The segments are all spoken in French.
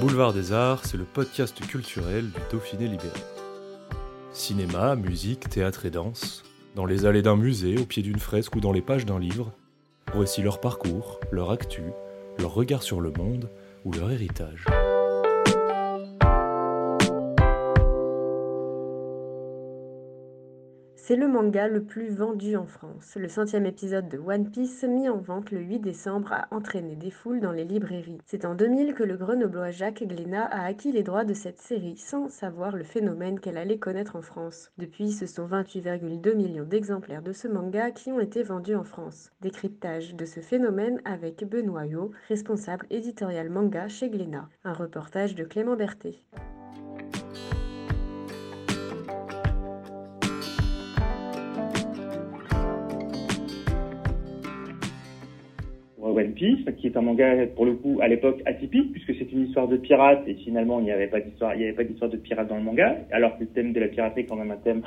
Boulevard des Arts, c'est le podcast culturel du Dauphiné libéré. Cinéma, musique, théâtre et danse, dans les allées d'un musée, au pied d'une fresque ou dans les pages d'un livre, voici leur parcours, leur actu, leur regard sur le monde ou leur héritage. C'est le manga le plus vendu en France. Le centième épisode de One Piece, mis en vente le 8 décembre, a entraîné des foules dans les librairies. C'est en 2000 que le grenoblois Jacques Glénat a acquis les droits de cette série sans savoir le phénomène qu'elle allait connaître en France. Depuis, ce sont 28,2 millions d'exemplaires de ce manga qui ont été vendus en France. Décryptage de ce phénomène avec Benoît Yo, responsable éditorial manga chez Glénat. Un reportage de Clément Berthet. One Piece, qui est un manga pour le coup à l'époque atypique puisque c'est une histoire de pirate et finalement il n'y avait pas d'histoire, il n'y avait pas d'histoire de pirate dans le manga, alors que le thème de la piraterie est quand même un thème,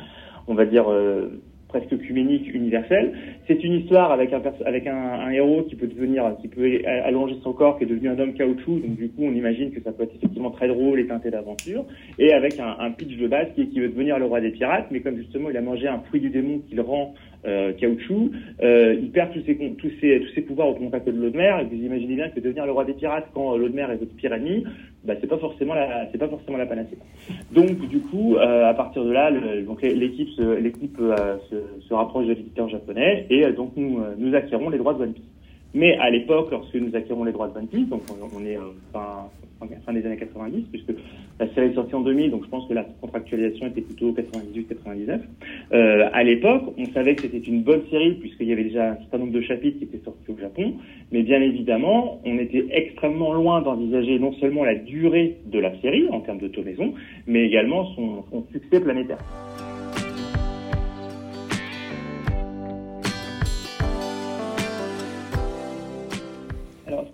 on va dire euh, presque œcuménique, universel. C'est une histoire avec un héros qui peut devenir, qui peut allonger son corps, qui est devenu un homme caoutchouc. Donc du coup, on imagine que ça peut être effectivement très drôle et teinté d'aventure. Et avec un, pitch de base qui qui veut devenir le roi des pirates, mais comme justement il a mangé un fruit du démon qui le rend euh, caoutchouc, euh, il perd tous ses, tous ses, tous ses pouvoirs au contact de l'eau de mer. Et vous imaginez bien que devenir le roi des pirates quand l'eau de mer est votre pire ennemi, bah, c'est pas forcément la, c'est pas forcément la panacée. Donc du coup, euh, à partir de là, le, donc l'équipe, se, l'équipe euh, se, se, rapproche de l'éditeur japonais et euh, donc nous, nous acquérons les droits de One Piece. Mais à l'époque, lorsque nous acquérons les droits de One Piece, donc on, on est fin, fin des années 90, puisque la série est sortie en 2000, donc je pense que la contractualisation était plutôt 98-99. Euh, à l'époque, on savait que c'était une bonne série, puisqu'il y avait déjà un certain nombre de chapitres qui étaient sortis au Japon, mais bien évidemment, on était extrêmement loin d'envisager non seulement la durée de la série, en termes de tonaison, mais également son, son succès planétaire.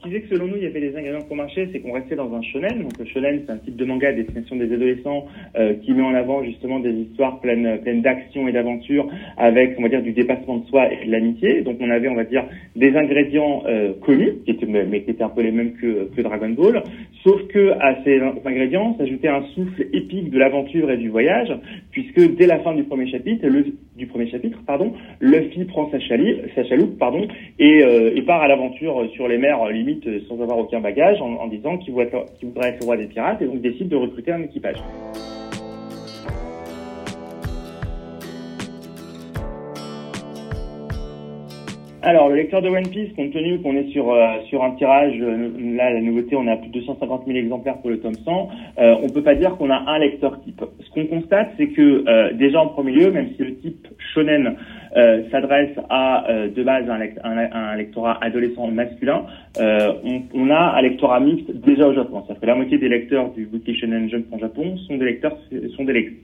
Disait que selon nous, il y avait des ingrédients pour marcher, c'est qu'on restait dans un shonen. Donc, le shonen, c'est un type de manga à destination des adolescents euh, qui met en avant justement des histoires pleines, pleines d'action et d'aventure avec, on va dire, du dépassement de soi et de l'amitié. Donc, on avait, on va dire, des ingrédients euh, connus, qui étaient, mais qui étaient un peu les mêmes que, que Dragon Ball. Sauf que à ces ingrédients s'ajoutait un souffle épique de l'aventure et du voyage, puisque dès la fin du premier chapitre, le, Luffy prend sa, chaloupe, pardon, et, euh, et part à l'aventure sur les mers limite sans avoir aucun bagage en, disant qu'il voudrait, voudrait être le roi des pirates et donc décide de recruter un équipage. Alors, le lecteur de One Piece, compte tenu qu'on est sur euh, sur un tirage, euh, là la nouveauté, on a plus de 250 000 exemplaires pour le tome 100, euh, on peut pas dire qu'on a un lecteur type. Ce qu'on constate, c'est que euh, déjà en premier lieu, même si le type shonen s'adresse à de base un, lect un, un, lectorat adolescent masculin, on, on, a un lectorat mixte déjà au Japon. C'est-à-dire que la moitié des lecteurs du Weekly Shonen Jump en Japon sont des lecteurs sont des lecteurs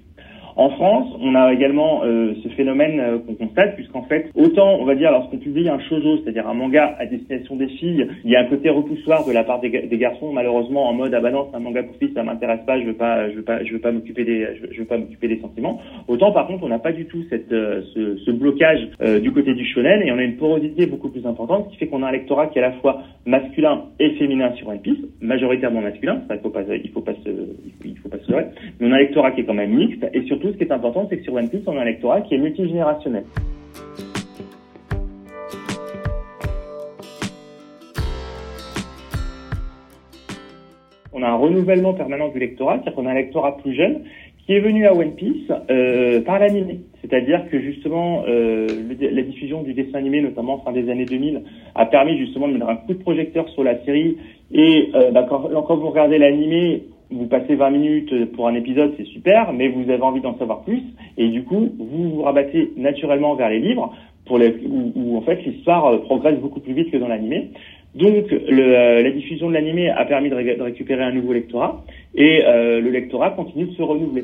en France, on a également euh, ce phénomène euh, qu'on constate, puisqu'en fait, autant, on va dire, lorsqu'on publie un shoujo, c'est-à-dire un manga à destination des filles, il y a un côté repoussoir de la part des, garçons, malheureusement, en mode ah bah non, c'est un manga pour filles, ça m'intéresse pas, je veux pas, je veux pas, je veux pas m'occuper des, je veux pas m'occuper des sentiments. Autant, par contre, on n'a pas du tout cette, euh, ce, ce, blocage euh, du côté du shonen, et on a une porosité beaucoup plus importante, ce qui fait qu'on a un lectorat qui est à la fois masculin et féminin sur One Piece, majoritairement masculin, ça, il faut pas, il faut pas se, il faut pas se mais on a un lectorat qui est quand même mixte, et surtout ce qui est important, c'est que sur One Piece, on a un lectorat qui est multigénérationnel. On a un renouvellement permanent du lectorat, c'est-à-dire qu'on a un lectorat plus jeune qui est venu à One Piece euh, par l'animé. C'est-à-dire que justement, euh, la diffusion du dessin animé, notamment fin des années 2000, a permis justement de mettre un coup de projecteur sur la série. Et euh, bah, quand, quand vous regardez l'animé, vous passez 20 minutes pour un épisode, c'est super, mais vous avez envie d'en savoir plus, et du coup, vous vous rabattez naturellement vers les livres, pour les, où, en fait l'histoire progresse beaucoup plus vite que dans l'animé. Donc le, la diffusion de l'animé a permis de, de, récupérer un nouveau lectorat et le lectorat continue de se renouveler.